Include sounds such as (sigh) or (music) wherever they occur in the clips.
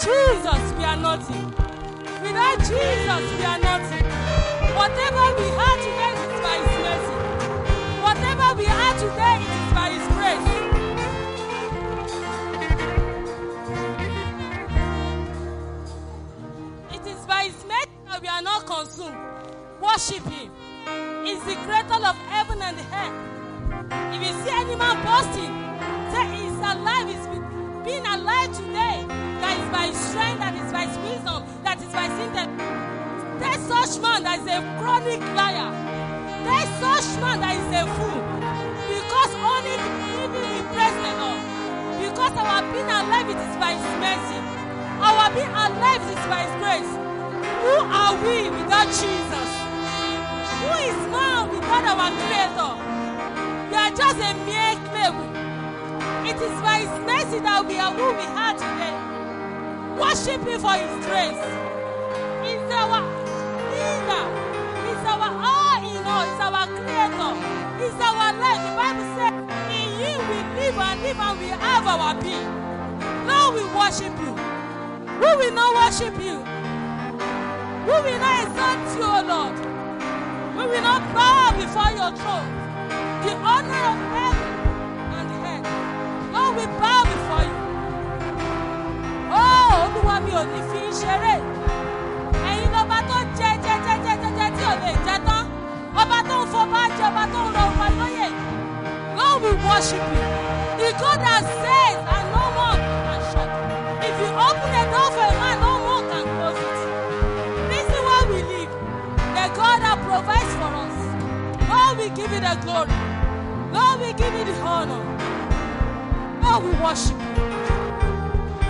Jesus, we are nothing. Without Jesus, we are nothing. Whatever we have today is by His mercy. Whatever we have today is by His grace. It is by His mercy that we are not consumed. Worship Him. He's the creator of heaven and earth. If you see any man boasting, say he's alive, being alive today. That is by strength, that is by wisdom, that is by intellect. There's such man that is a chronic liar. There's such man that is a fool. Because only believing we praise the Lord. Because our being alive it is by his mercy. Our being alive it is by his grace. Who are we without Jesus? Who is man without our creator? We are just a mere. It is by his mercy that we are who we are today. Worship him for his grace. He's our healer. He's our all in all. He's our creator. He's our life. The Bible says, In you we live and live and we have our being. Lord, we worship you. Who will not worship you? Who will not exalt you, O Lord? We will not bow before your throne. The honor of we bow before you. Oh, Olúwa mi ò ní fi í ṣeré. Ẹ̀yin lọ́ba tó jẹ jẹ jẹ jẹ jẹ jẹ tí ò lè jẹ tán. Ọba tó ń fọba jẹ ọba tó ń rọ ọba lóyè. Lord, we worship you. The God that says and no one can shut. If you open a door for a man, no one can close it. This is why we live. The God that provides for us. Lord, we give you the glory. Lord, we give you the honor. Lord, we worship you.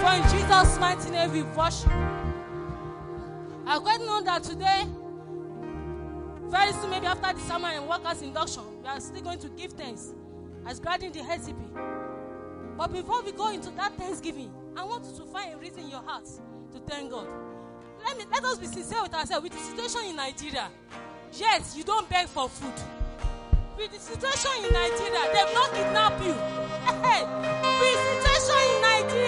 For in Jesus' mighty name we worship. I quite know that today, very soon, maybe after the summer and workers' induction, we are still going to give thanks as granting the HCP. But before we go into that thanksgiving, I want you to find a reason in your heart to thank God. Let, me, let us be sincere with ourselves. With the situation in Nigeria, yes, you don't beg for food. With the situation in Nigeria, they've not kidnapped you. (laughs) Hey, with the situation in Nigeria,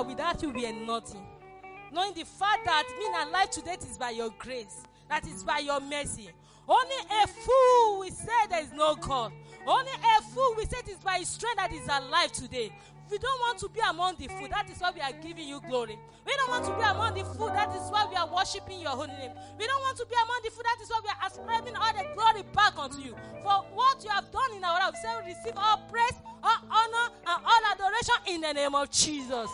that without you we are nothing. Knowing the fact that being alive today is by your grace, that is by your mercy. Only a fool will say there is no God. Only a fool will say it is by his strength that is alive today. We don't want to be among the fool. That is why we are giving you glory. We don't want to be among the fool. That is why we are worshiping your holy name. We don't want to be among the fool. That is why we are ascribing all the glory back unto you. For what you have done in our life, we receive all praise, all honor, and all adoration in the name of Jesus.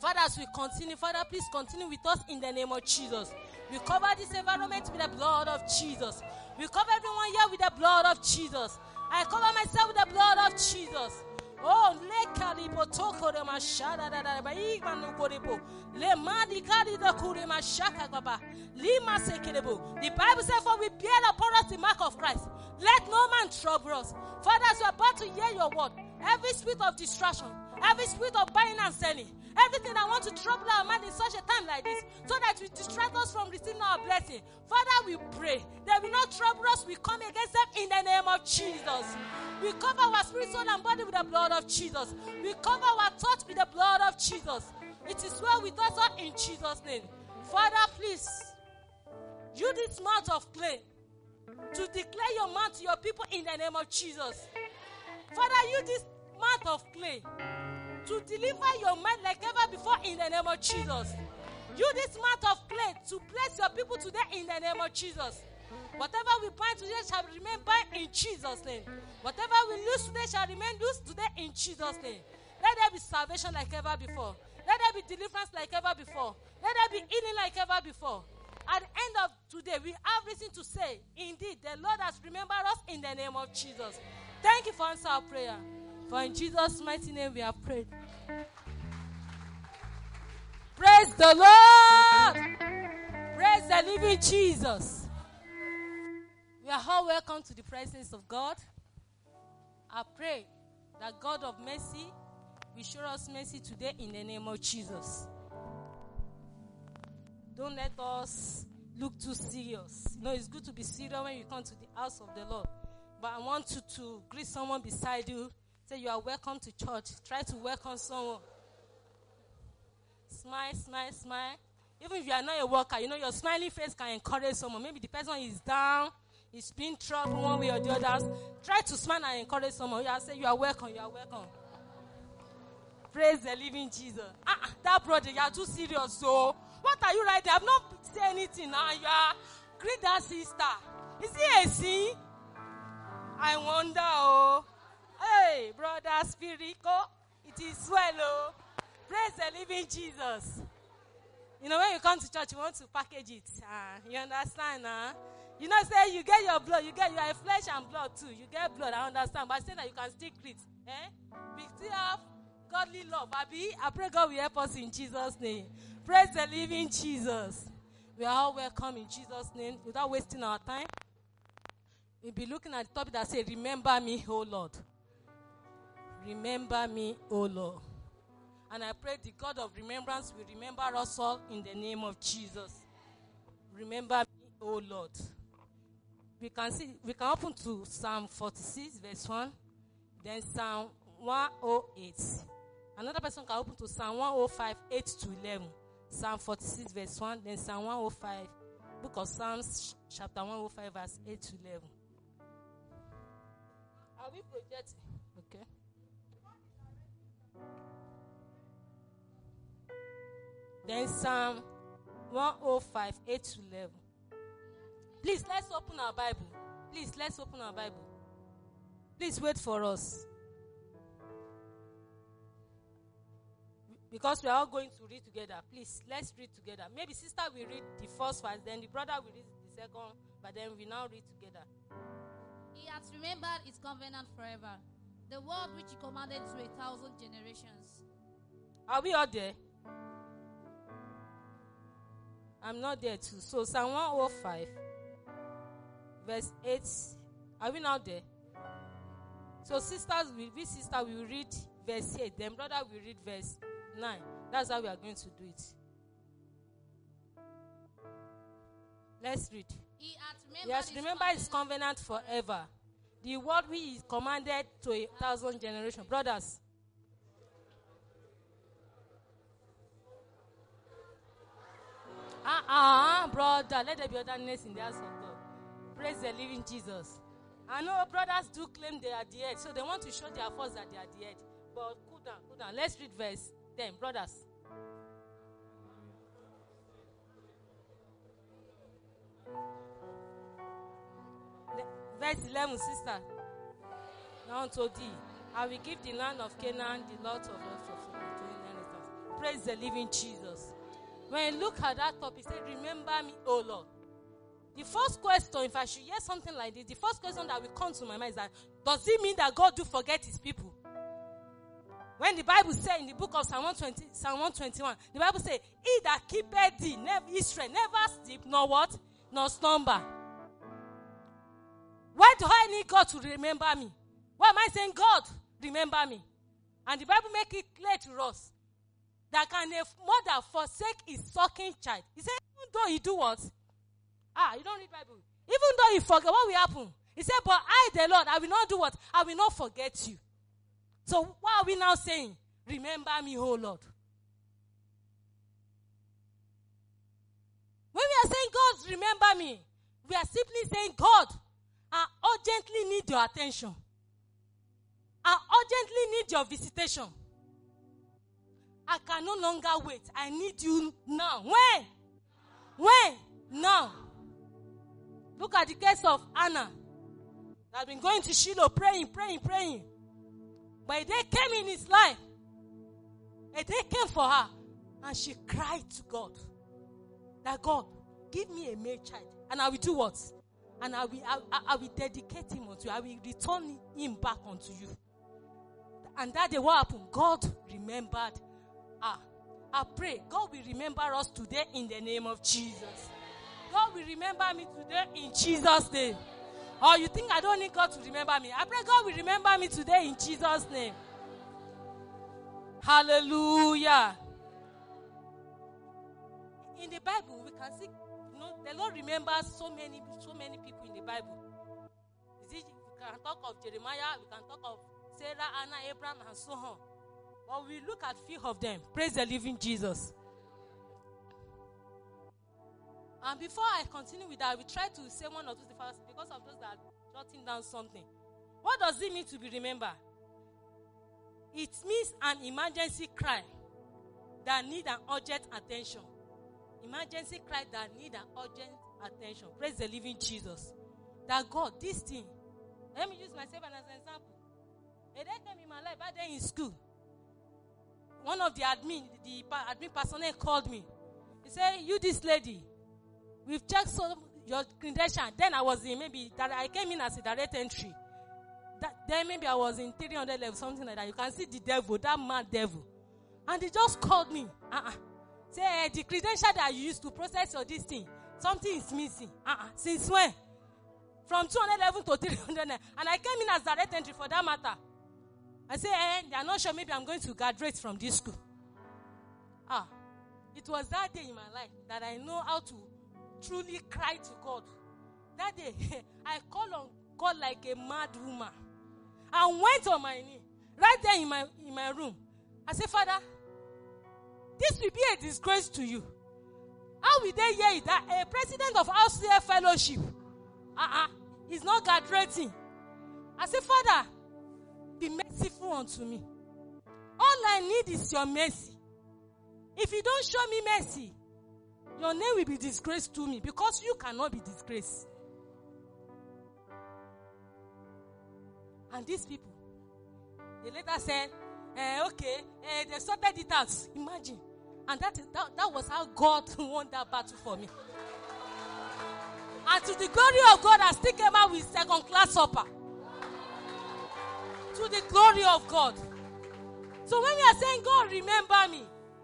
Father, as we continue, Father, please continue with us in the name of Jesus. We cover this environment with the blood of Jesus. We cover everyone here with the blood of Jesus. I cover myself with the blood of Jesus. Oh, le karibo toko de mashada da da ba igma no koribo. Le madi kari da kuri mashaka baba. Lima sekelebo. The Bible says, For we bear upon us the mark of Christ. Let no man trouble us. Father, as we are about to hear your word, every spirit of distraction, every spirit of buying and selling, everything that want to trouble our mind in such a time like this, so that we distract us from receiving our blessing. Father, we pray that we not trouble us, we come against them in the name of Jesus. We cover our spirit, soul, and body with the blood of Jesus. We cover our thoughts with the blood of Jesus. It is well with us all in Jesus' name. Father, please, use this mouth of clay to declare your mouth to your people in the name of Jesus. Father, use this mouth of clay to deliver your mind like ever before in the name of Jesus. Use this mouth of clay to bless your people today in the name of Jesus. Whatever we bind today shall remain bound in Jesus' name. Whatever we lose today shall remain loose today in Jesus' name. Let there be salvation like ever before. Let there be deliverance like ever before. Let there be healing like ever before. At the end of today, we have reason to say, indeed, the Lord has remembered us in the name of Jesus. Thank you for answering our prayer. For in Jesus' mighty name we have prayed. Praise the Lord. Praise the living Jesus. We are all welcome to the presence of God. I pray that God of mercy will show us mercy today in the name of Jesus. Don't let us look too serious. You know, it's good to be serious when you come to the house of the Lord. But I want you to greet someone beside you. Say, You are welcome to church. Try to welcome someone. Smile, smile, smile. Even if you are not a worker, you know, your smiling face can encourage someone. Maybe the person is down, is being troubled one way or the other. Try to smile and encourage someone. You are say, You are welcome, you are welcome. Praise the living Jesus. Ah, ah, that brother, you are too serious. So, what are you writing? I've not said anything now. You are greet that sister. Is he a sin? I wonder, oh. Hey, brother Spirico, it is well, oh. Praise the living Jesus. You know, when you come to church, you want to package it. Uh, you understand, huh? You know, say you get your blood, you get you are flesh and blood too. You get blood, I understand. But say that you can still greet. Eh? We still have godly love. Abi, I pray God will help us in Jesus' name. Praise the living Jesus. We are all welcome in Jesus' name without wasting our time. We'll be looking at the topic that says, Remember me, O Lord. Remember me, O Lord. And I pray the God of remembrance will remember us all in the name of Jesus. Remember me, O Lord. We can see we can open to Psalm 46, verse 1, then Psalm 108. Another person can open to Psalm 105, 8 to 11. Psalm 46, verse 1, then Psalm 105, book of Psalms, chapter 105, verse 8 to 11. Are we projecting? Then Psalm 105, 8 to 11. Please, let's open our Bible. Please, let's open our Bible. Please wait for us. Because we are all going to read together. Please, let's read together. Maybe sister will read the first verse, then the brother will read the second, but then we now read together. He has remembered his covenant forever, the word which he commanded to a thousand generations. Are we all there? I'm not there too. So Psalm 105, verse 8. Are we not there? So sisters will we sister will read verse 8, then brother will read verse 9. That's how we are going to do it. Let's read. He He has his remembered his covenant forever. The word we is commanded to a thousand generations. Brothers. Uh-uh, brother. Let there be otherness in the house of God. Praise the living Jesus. I know brothers do claim they are the head, so they want to show their force that they are the head. But cool down, cool down. Let's read verse 10. Brothers. Verse 11, sister. Now to thee, I will give the land of Canaan, the lot of us of. Praise the living Jesus. When I look at that topic, say, Remember me, O Lord. The first question, if I should hear something like this, the first question that will come to my mind is that does it mean that God do forget his people? When the Bible says in the book of Psalm 120, Psalm 121, the Bible says, He that keepeth thee, never, Israel, never sleep, nor what? Nor slumber. Why do I need God to remember me? Why am I saying, God, remember me? And the Bible make it clear to us that can a mother forsake his sucking child? He said, even though he do what? Ah, you don't read Bible. Even though he forget, what will happen? He said, but I, the Lord, I will not do what? I will not forget you. So what are we now saying? Remember me, oh Lord. When we are saying, God, remember me, we are simply saying, God, I urgently need your attention. I urgently need your visitation. I can no longer wait. I need you now. When? When? Now. Look at the case of Anna. Has been going to Shiloh praying, praying, praying. But day came in his life. A day came for her. And she cried to God. That God, give me a male child. And I will do what? And I will, I, I- I will dedicate him unto you. I will return him back unto you. And that day, what happened? God remembered her. I pray God will remember us today in the name of Jesus. God will remember me today in Jesus' name. Or you think I don't need God to remember me? I pray God will remember me today in Jesus' name. Hallelujah. In the Bible, we can see, you know, the Lord remembers so many, so many people in the Bible. We can talk of Jeremiah, we can talk of Sarah, Anna, Abraham, and so on. But we look at few of them. Praise the living Jesus. And before I continue with that, we try to say one or two first because of those that are jotting down something. What does it mean to be remembered? It means an emergency cry that need an urgent attention. Emergency cry that need an urgent attention. Praise the living Jesus. That God, this thing. Let me use myself as an example. A day came in my life, back then in school. One of the admin, the admin personnel called me. He said, You, this lady, we've checked some your credential. Then I was in maybe that I came in as a direct entry. That, then maybe I was in 300 level, something like that. You can see the devil, that mad devil. And he just called me. Uh-uh. Say, eh, the credential that you used to process your this thing, something is missing. Uh-uh. Since when? From 211 to 300. And I came in as a direct entry for that matter. I say, eh, they are not sure maybe I'm going to graduate from this school. Ah, it was that day in my life that I know how to truly cry to God. That day, (laughs) I called on God like a mad woman. I went on my knee, right there in my in my room. I said, Father, this will be a disgrace to you. How will they hear it that a president of Australia Fellowship uh-uh, is not graduating? I said, Father, be merciful unto me. All I need is your mercy. If you don't show me mercy, your name will be disgraced to me because you cannot be disgraced. And these people, they later said, eh, okay, eh, they sorted it out. Imagine. And that, that was how God (laughs) won that battle for me. And to the glory of God, I still came out with second class supper. To the glory of God. So when we are saying, God, remember me,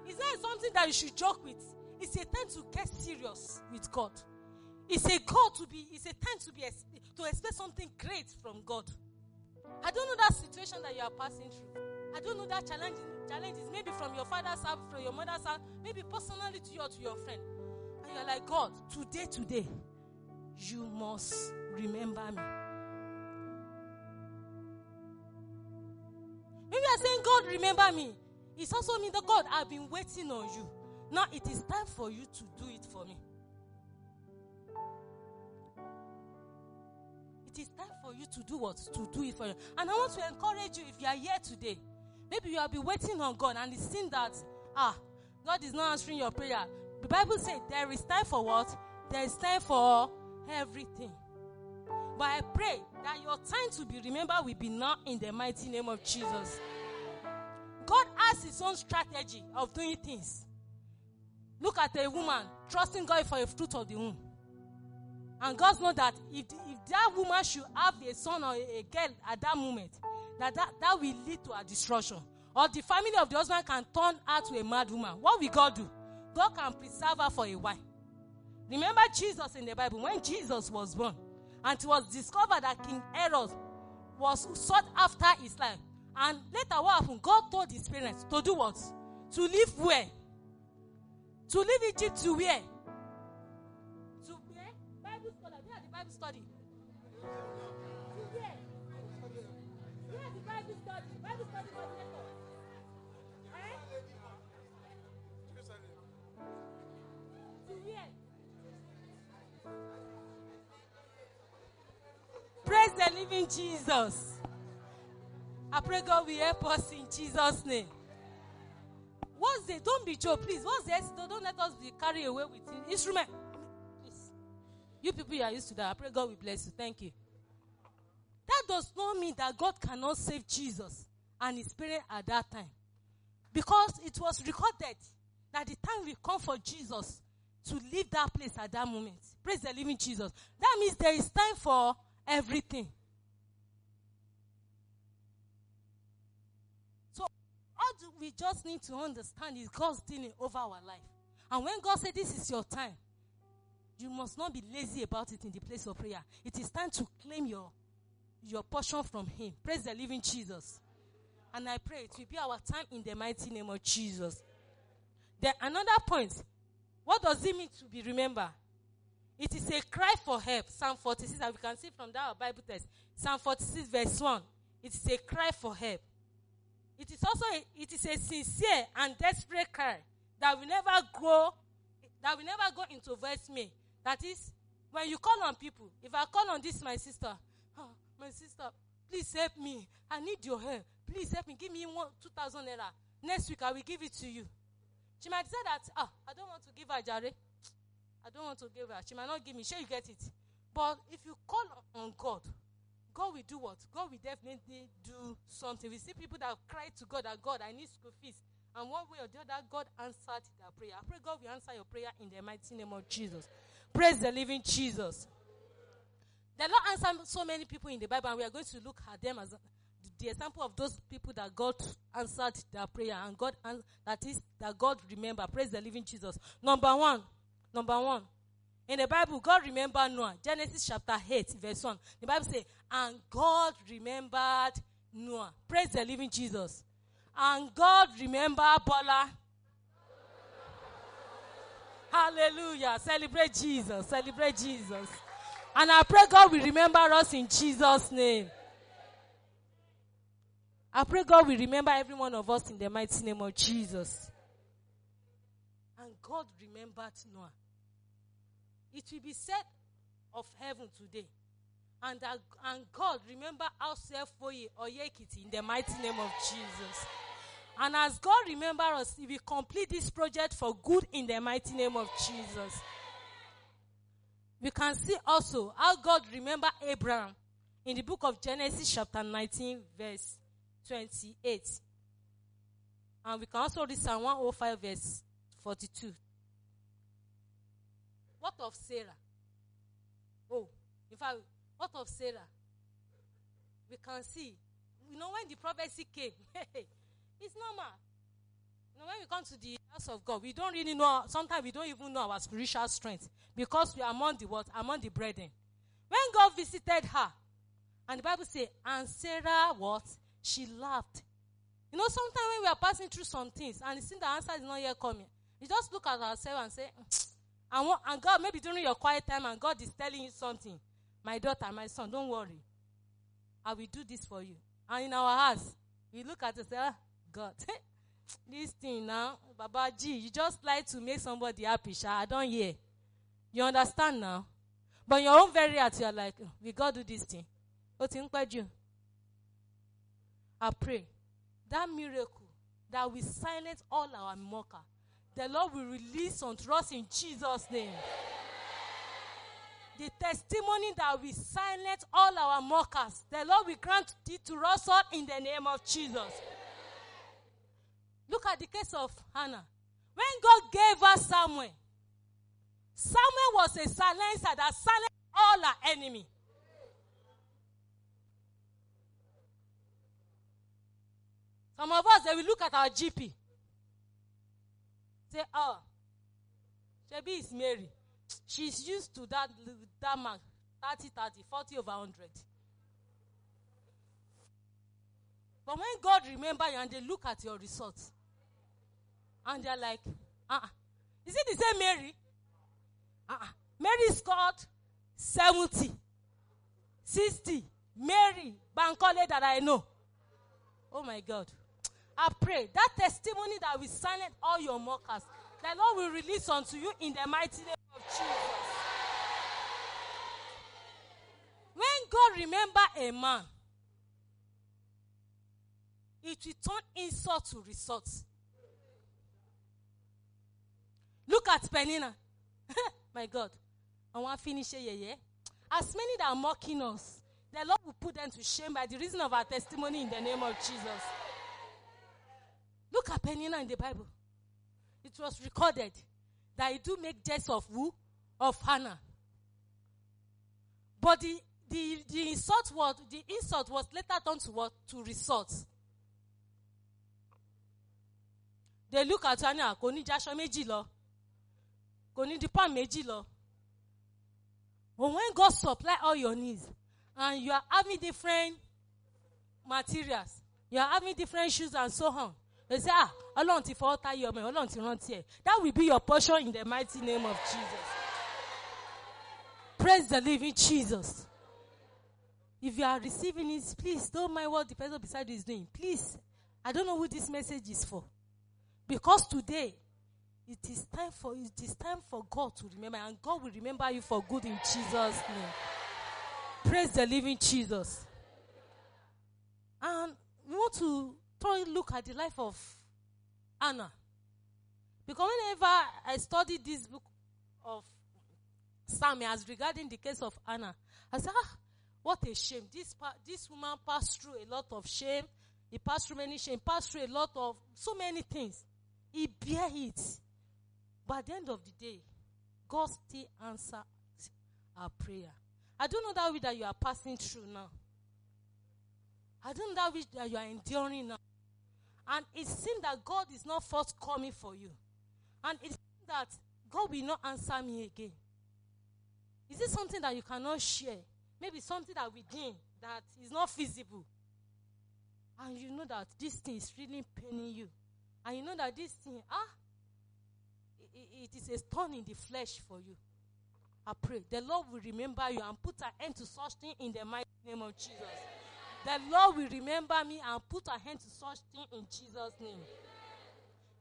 is there something that you should joke with? It's a time to get serious with God. It's a God to be, it's a time to be to expect something great from God. I don't know that situation that you are passing through. I don't know that challenge, challenges, maybe from your father's house, from your mother's house, maybe personally to you or to your friend. And you're like, God, today, today, you must remember me. God remember me, it's also mean that God, I've been waiting on you. Now it is time for you to do it for me. It is time for you to do what? To do it for you. And I want to encourage you if you are here today, maybe you have been waiting on God and it's seen that, ah, God is not answering your prayer. The Bible says there is time for what? There is time for everything. But I pray that your time to be remembered will be now in the mighty name of Jesus. God has his own strategy of doing things. Look at a woman trusting God for a fruit of the womb. And God knows that if, if that woman should have a son or a, girl at that moment, that, that that will lead to a destruction. Or the family of the husband can turn her to a mad woman. What will God do? God can preserve her for a while. Remember Jesus in the Bible when Jesus was born, and it was discovered that King Herod was sought after his life. And later, what happened? God told his parents to do what? To leave where? To leave Egypt to where? To where? Bible scholar. Where the Bible study? Praise the living Jesus. I pray God will help us in Jesus' name. What's the don't be Joe, please. What's the don't, let us be carried away with the instrument. Please. You people you are used to that. I pray God will bless you. Thank you. That does not mean that God cannot save Jesus and his parents at that time. Because it was recorded that the time will come for Jesus to leave that place at that moment. Praise the living Jesus. That means there is time for everything. So, all we just need to understand is God's dealing over our life. And when God said, This is your time, you must not be lazy about it in the place of prayer. It is time to claim your, your portion from Him. Praise the living Jesus. And I pray it will be our time in the mighty name of Jesus. Then another point. What does it mean to be remembered? It is a cry for help. Psalm 46, as we can see from that Bible text. Psalm 46, verse 1. It is a cry for help. It is also a, it is a sincere and desperate cry that will never grow, that will never go into verse me. That is, when you call on people, if I call on this my sister, oh, my sister, please help me. I need your help. Please help me. Give me one two thousand naira. Next week I will give it to you. She might say that, ah, I don't want to give her jare. I don't want to give her. She might not give me. Sure, you get it. But if you call on God, God will do what? God will definitely do something. We see people that cry to God that God, I need school fees. And one way or the other, God answered their prayer. I pray God will answer your prayer in the mighty name of Jesus. Praise the living Jesus. The Lord answered so many people in the Bible, and we are going to look at them as the example of those people that God answered their prayer and God that is that God remember. Praise the living Jesus. Number one, number one. In the Bible, God remembered Noah. Genesis chapter 8, verse 1. The Bible says, and God remembered Noah. Praise the living Jesus. And God remembered Bola. Hallelujah. Celebrate Jesus. Celebrate Jesus. And I pray God will remember us in Jesus' name. I pray God will remember every one of us in the mighty name of Jesus. And God remembered Noah. It will be said of heaven today. And, and God remember ourselves for Oyekiti in the mighty name of Jesus. And as God remember us, He will complete this project for good in the mighty name of Jesus. We can see also how God remember Abraham in the book of Genesis chapter 19 verse 28. And we can also read Psalm 105 verse 42. What of Sarah? Oh, in fact, what of Sarah? We can see. You know, when the prophecy came, (laughs) it's normal. You know, when we come to the house of God, we don't really know, sometimes we don't even know our spiritual strength because we are among the what? Among the brethren. When God visited her, and the Bible says, and Sarah what? She laughed. You know, sometimes when we are passing through some things and it seems the answer is not yet coming, you just look at ourselves and say, mm, and, what, and God, maybe during your quiet time, and God is telling you something. My daughter, my son, don't worry. I will do this for you. And in our house, we look at it and say, ah, God. (laughs) this thing now, Baba G, you just like to make somebody happy, sha. I don't hear. You understand now? But in your own very heart, you are like, "Oh, we to do this thing. Ń pẹ́ jù. I pray that miracle that will silence all our mocker, the Lord will release unto us in Jesus' name. The testimony that will silence all our mockers, the Lord will grant it to us all in the name of Jesus. Look at the case of Hannah. When God gave her Samuel, Samuel was a silencer that silenced all her enemy. Some of us, they will look at our GP. Say, oh, Shebi is Mary. She's used to that, that mark 30, 30, 40 over 100. But when God remember you and they look at your results, and they're like, uh-uh. Is it the same Mary? Uh-uh. Mary scored 70, 60. Mary Bankole that I know. Oh my God. I pray that testimony that will silence all your mockers, the Lord will release unto you in the mighty name of Jesus. When God remember a man, it will turn insult to result. Look at Peninnah. (laughs) My God. I want to finish here, yeah? As many that are mocking us, the Lord will put them to shame by the reason of our testimony in the name of Jesus. Look at Peninnah in the Bible. It was recorded that he do make jest of who? Of Hannah. But the, the, the insult was the insult was later turned to what? To result. They look at Hannah, kò ní jaṣọ méjì lọ. Kò ní di pan méjì lọ. But when God supply all your needs and you are having different materials, you are having different shoes and so on. They say, ah, Ọlọ́run ti fọwọ́ táyé ọmọ ẹ̀, Ọlọ́run ti. That will be your portion in the mighty name of Jesus. Praise the living Jesus. If you are receiving it, please don't mind what the person beside you is doing. Please, I don't know who this message is for. Because today, it is time for it is time for God to remember, and God will remember you for good in Jesus' name. Praise the living Jesus. And we want to try look at the life of Anna. Because whenever I study this book of Samuel as regarding the case of Anna, I said, ah, what a shame. This, this woman passed through a lot of shame. He passed through many shame, passed through a lot of so many things. He bear it. But at the end of the day, God still answer our prayer. I don't know that way that you are passing through now. I don't know that way that you are enduring now. And it seems that God is not forthcoming for you. And it seems that God will not answer me again. Is it something that you cannot share? Maybe something that within that is not feasible. And you know that this thing is really paining you. And you know that this thing, ah, i- i- it is a thorn in the flesh for you. I pray the Lord will remember you and put an end to such thing in the mighty name of Jesus. The Lord will remember me and put an end to such thing in Jesus' name.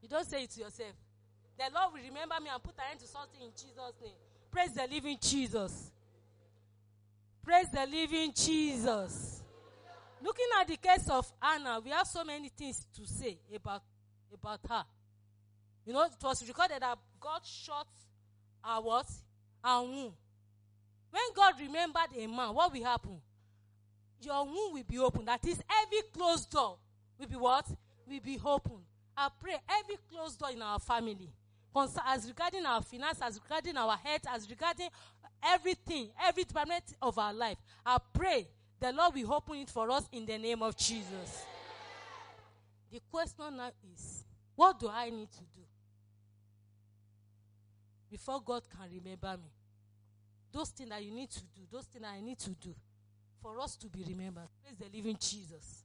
You don't say it to yourself. The Lord will remember me and put an end to such thing in Jesus' name. Praise the living Jesus. Praise the living Jesus. Looking at the case of Hannah, we have so many things to say about, about her. You know, it was recorded that God shot her what? Her womb. When God remembered a man, what will happen? Your womb will be open. That is, every closed door will be what? Will be open. I pray every closed door in our family, as regarding our finance, as regarding our health, as regarding everything, every department of our life, I pray the Lord will open it for us in the name of Jesus. The question now is, what do I need to do before God can remember me? Those things that you need to do, those things that I need to do for us to be remembered. Praise the living Jesus.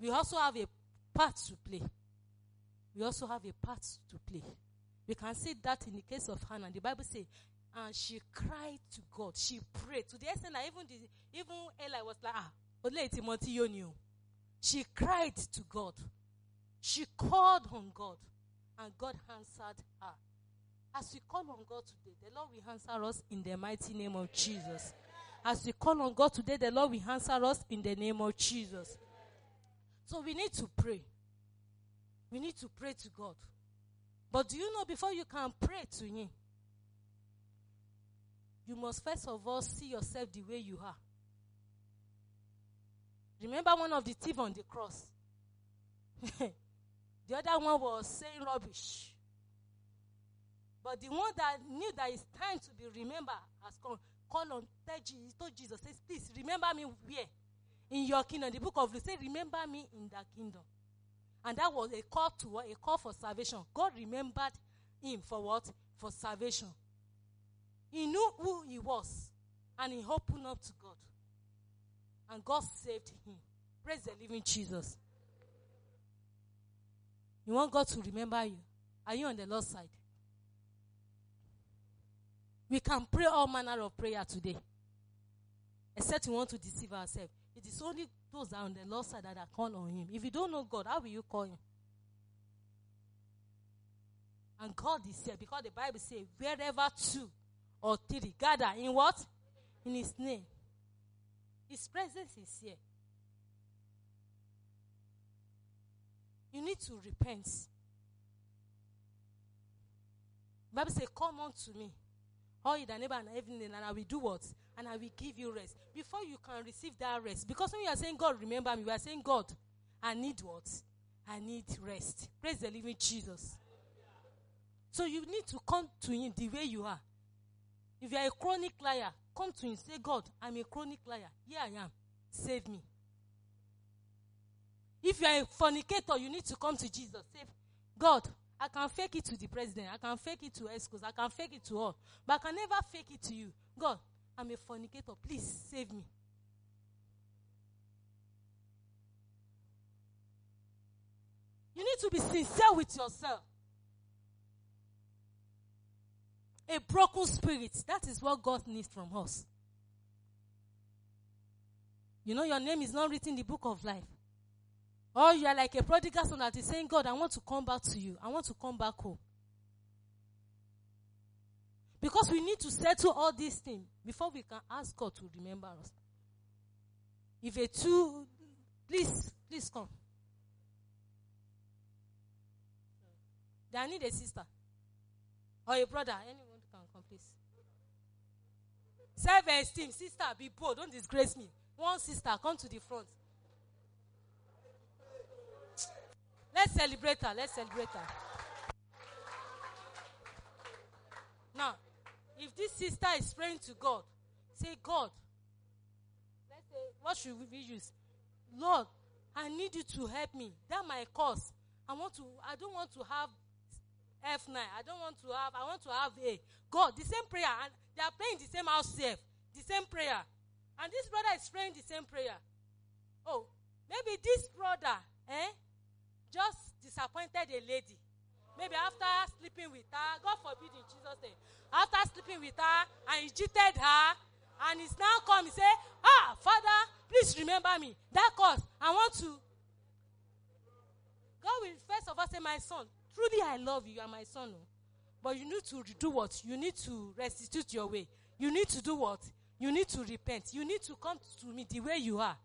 We also have a part to play. We also have a part to play. We can see that in the case of Hannah. The Bible says, and she cried to God. She prayed to the extent that even the, even Eli was like, ah, Ole Timothy you. She cried to God. She called on God, and God answered her. As we call on God today, the Lord will answer us in the mighty name of Jesus. As we call on God today, the Lord will answer us in the name of Jesus. So we need to pray. We need to pray to God. But do you know before you can pray to Him, you must first of all see yourself the way you are. Remember one of the thief on the cross? (laughs) the other one was saying rubbish. But the one that knew that it's time to be remembered has come. Call on, Jesus, told Jesus, says, please remember me where? In your kingdom. The book of Luke says, remember me in that kingdom. And that was a call to what? A call for salvation. God remembered him for what? For salvation. He knew who he was. And he opened up to God. And God saved him. Praise the living Jesus. You want God to remember you? Are you on the Lord's side? We can pray all manner of prayer today. Except we want to deceive ourselves. It is only those that are on the Lord's side that are call on Him. If you don't know God, how will you call Him? And God is here because the Bible says, wherever two or three gather in what? In His name. His presence is here. You need to repent. Bible says, Come unto me, all you neighbor and everything, and I will do what? And I will give you rest. Before you can receive that rest, because when you are saying, God, remember me, you are saying, God, I need what? I need rest. Praise the living Jesus. So you need to come to Him the way you are. If you are a chronic liar, come to Him. Say, God, I'm a chronic liar. Here I am. Save me. If you are a fornicator, you need to come to Jesus. Say, God, I can fake it to the president. I can fake it to ESCOs. I can fake it to all. But I can never fake it to you. God, I'm a fornicator. Please save me. You need to be sincere with yourself. A broken spirit. That is what God needs from us. You know, your name is not written in the book of life. Or you are like a prodigal son that is saying, God, I want to come back to you. I want to come back home. Because we need to settle all these things before we can ask God to remember us. If a two, please, please come. I need a sister or a brother. Anyone can come, please. Self esteem, sister, be bold. Don't disgrace me. One sister, come to the front. Let's celebrate her. Let's celebrate her. Now, if this sister is praying to God, say, God, let's say, what should we use? Lord, I need you to help me. That my cause. I want to, I don't want to have F9. I don't want to have, I want to have A. God, the same prayer. And they are praying the same house self. The same prayer. And this brother is praying the same prayer. Oh, maybe this brother, eh? Just disappointed a lady. Maybe after sleeping with her, God forbid in Jesus' name. After sleeping with her and he cheated her, and he's now come and say, Ah, Father, please remember me. That cause, I want to. God will first of all say, My son, truly I love you, you are my son. oh. But you need to do what? You need to restitute your way. You need to do what? You need to repent. You need to come to me the way you are.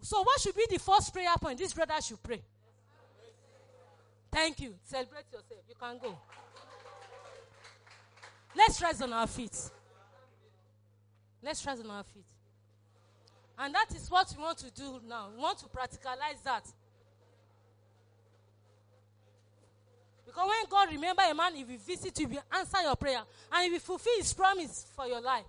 So, what should be the first prayer point? This brother should pray. Thank you. Celebrate yourself. You can go. Let's rise on our feet. Let's rise on our feet. And that is what we want to do now. We want to practicalize that. Because when God remember a man, he visit you, he will answer your prayer. And he will fulfill his promise for your life.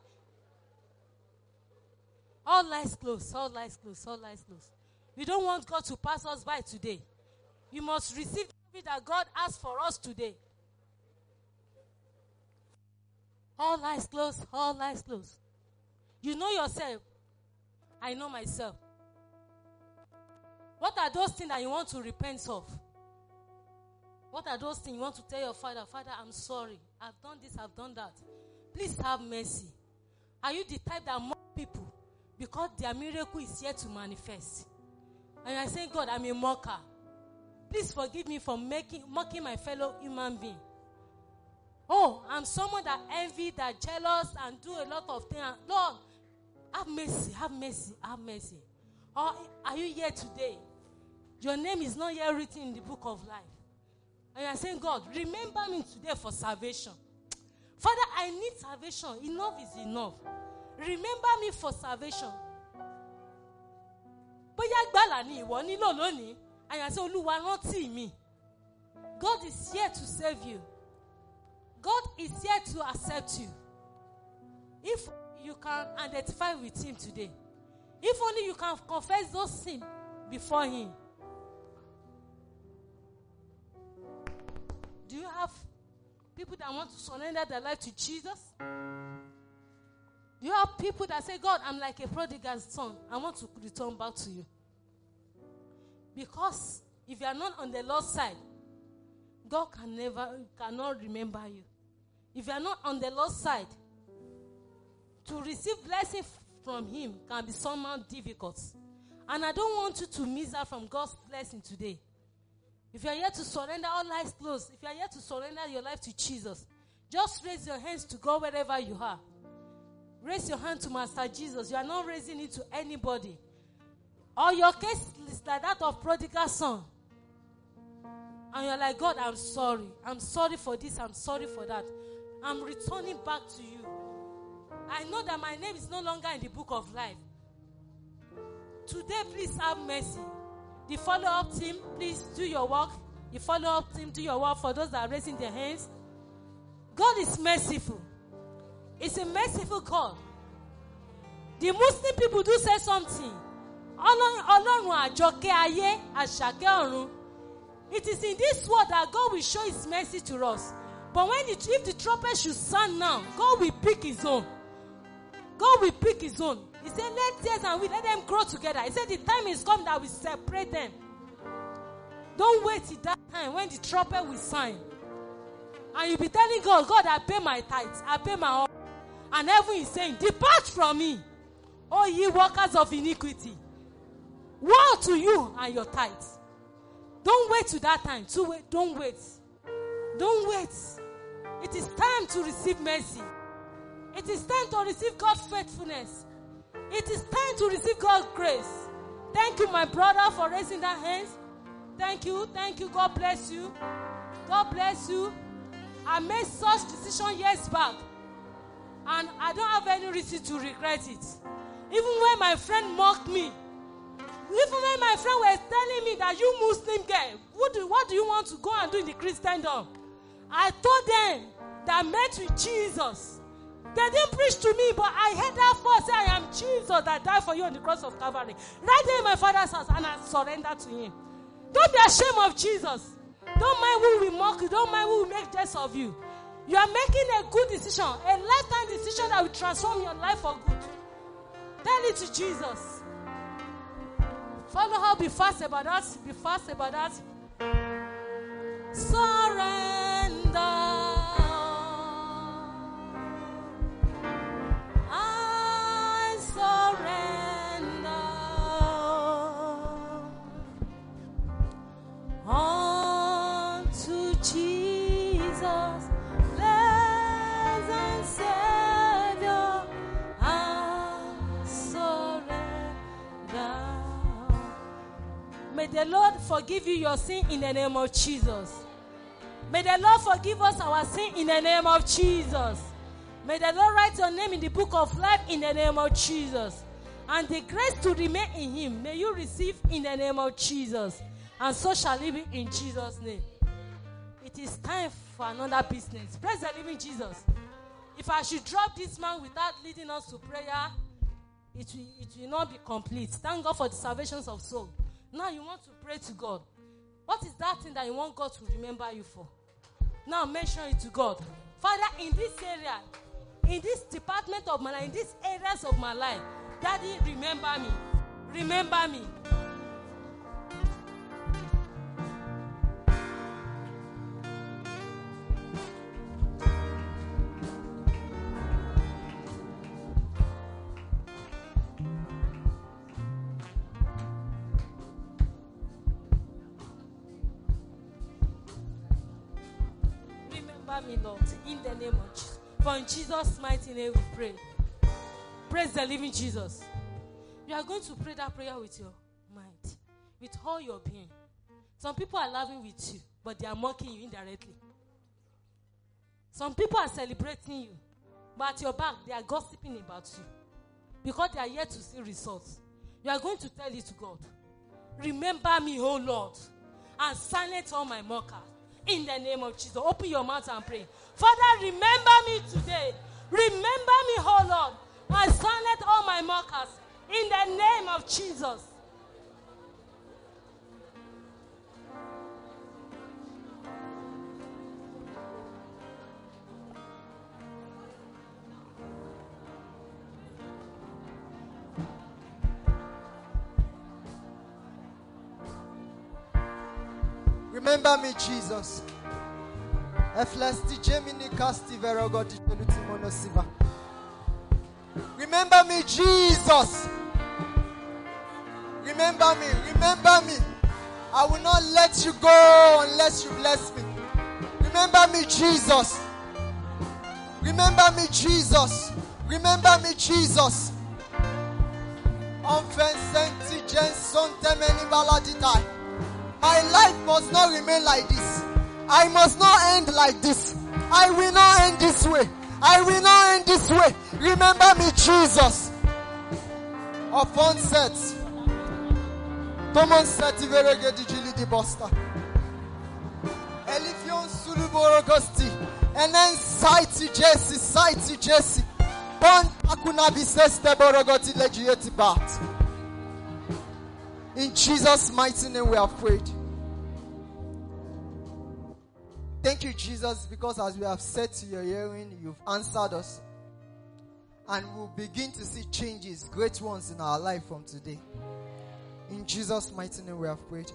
All lights closed, all lights closed, all lights closed. We don't want God to pass us by today. You must receive that God has for us today. All eyes closed, all eyes closed. You know yourself. I know myself. What are those things that you want to repent of? What are those things you want to tell your father? Father, I'm sorry. I've done this, I've done that. Please have mercy. Are you the type that mock people because their miracle is yet to manifest? And are saying, God, I'm a mocker. Please forgive me for making mocking my fellow human being. Oh, I'm someone that envy, that jealous, and do a lot of things. Lord, have mercy, have mercy, have mercy. Or are you here today? Your name is not yet written in the book of life. And you are saying, God, remember me today for salvation. Father, I need salvation. Enough is enough. Remember me for salvation. Àyànṣe Olúwa rántí mi. God is here to save you. God is here to accept you. If you can identify with Him today, if only you can confess those sins before Him. Do you have people that want to surrender their life to Jesus? Do you have people that say, God, I'm like a prodigal son. I want to return back to you? Because if you are not on the Lord's side, God can never cannot remember you. If you are not on the Lord's side, to receive blessing from Him can be somehow difficult. And I don't want you to miss out from God's blessing today. If you are here to surrender all lives closed, if you are here to surrender your life to Jesus, just raise your hands to God wherever you are. Raise your hand to Master Jesus. You are not raising it to anybody. Or your case is like that of prodigal son. And you're like, God, I'm sorry. I'm sorry for this. I'm sorry for that. I'm returning back to you. I know that my name is no longer in the book of life. Today, please have mercy. The follow up team, please do your work. The follow up team, do your work for those that are raising their hands. God is merciful. It's a merciful God. The Muslim people do say something. Ọlọ́run àjọkẹ́ ayé àṣàkẹ́ ọ̀run. It is in this world that God will show his mercy to us. But when it, if the trumpet should sound now, God will pick his own. God will pick his own. He said, Let tares and we let them grow together. He said, The time is come that we separate them. Don't wait till that time when the trumpet will sound. And you'll be telling God, God, I pay my tithes, I pay my offering. And heaven is saying, Depart from me, O ye workers of iniquity. Woe to you and your tithes. Don't wait to that time. To wait, don't wait. Don't wait. It is time to receive mercy. It is time to receive God's faithfulness. It is time to receive God's grace. Thank you, my brother, for raising that hands. Thank you. Thank you. God bless you. God bless you. I made such decision years back. And I don't have any reason to regret it. Even when my friend mocked me, even when my friend was telling me that you Muslim girl, what do, what do you want to go and do in the Christendom? I told them that I met with Jesus. They didn't preach to me, but I heard that voice say, I am Jesus that died for you on the cross of Calvary. Right there in my father's house, and I surrendered to him. Don't be ashamed of Jesus. Don't mind who will mock you. Don't mind who will make jest of you. You are making a good decision, a lifetime decision that will transform your life for good. Tell it to Jesus. Follow her, be fast about that. Be fast about that. Surrender. May the Lord forgive you your sin in the name of Jesus. May the Lord forgive us our sin in the name of Jesus. May the Lord write your name in the book of life in the name of Jesus. And the grace to remain in Him, may you receive in the name of Jesus. And so shall it be in Jesus' name. It is time for another business. Praise the living Jesus. If I should drop this man without leading us to prayer, it will, it will not be complete. Thank God for the salvations of soul. Now you want to pray to God. What is that thing that you want God to remember you for? Now mention it to God. Father, in this area, in this department of my life, in these areas of my life, Daddy, remember me. Remember me. Mighty name we pray. Praise the living Jesus. You are going to pray that prayer with your mind, with all your being. Some people are laughing with you, but they are mocking you indirectly. Some people are celebrating you, but at your back, they are gossiping about you because they are yet to see results. You are going to tell it to God. Remember me, oh Lord, and silence all my mockers. In the name of Jesus. Open your mouth and pray. Father, remember me today. Remember me, oh Lord, and silence all my mockers. In the name of Jesus. Remember me, Jesus. Remember me, Jesus. Remember me. Remember me. I will not let you go unless you bless me. Remember me, Jesus. Remember me, Jesus. Remember me, Jesus. My life must not remain like this. I must not end like this. I will not end this way. I will not end this way. Remember me, Jesus. Upon set. Tomon set verege dijili di bosta. Elifion suluborogosti. And then sight Jesse, sight Jesse. Pon akunabi seste borogoti legiati bat. In Jesus' mighty name we have prayed. Thank you, Jesus, because as we have said to your hearing, you've answered us. And we'll begin to see changes, great ones in our life from today. In Jesus' mighty name we have prayed.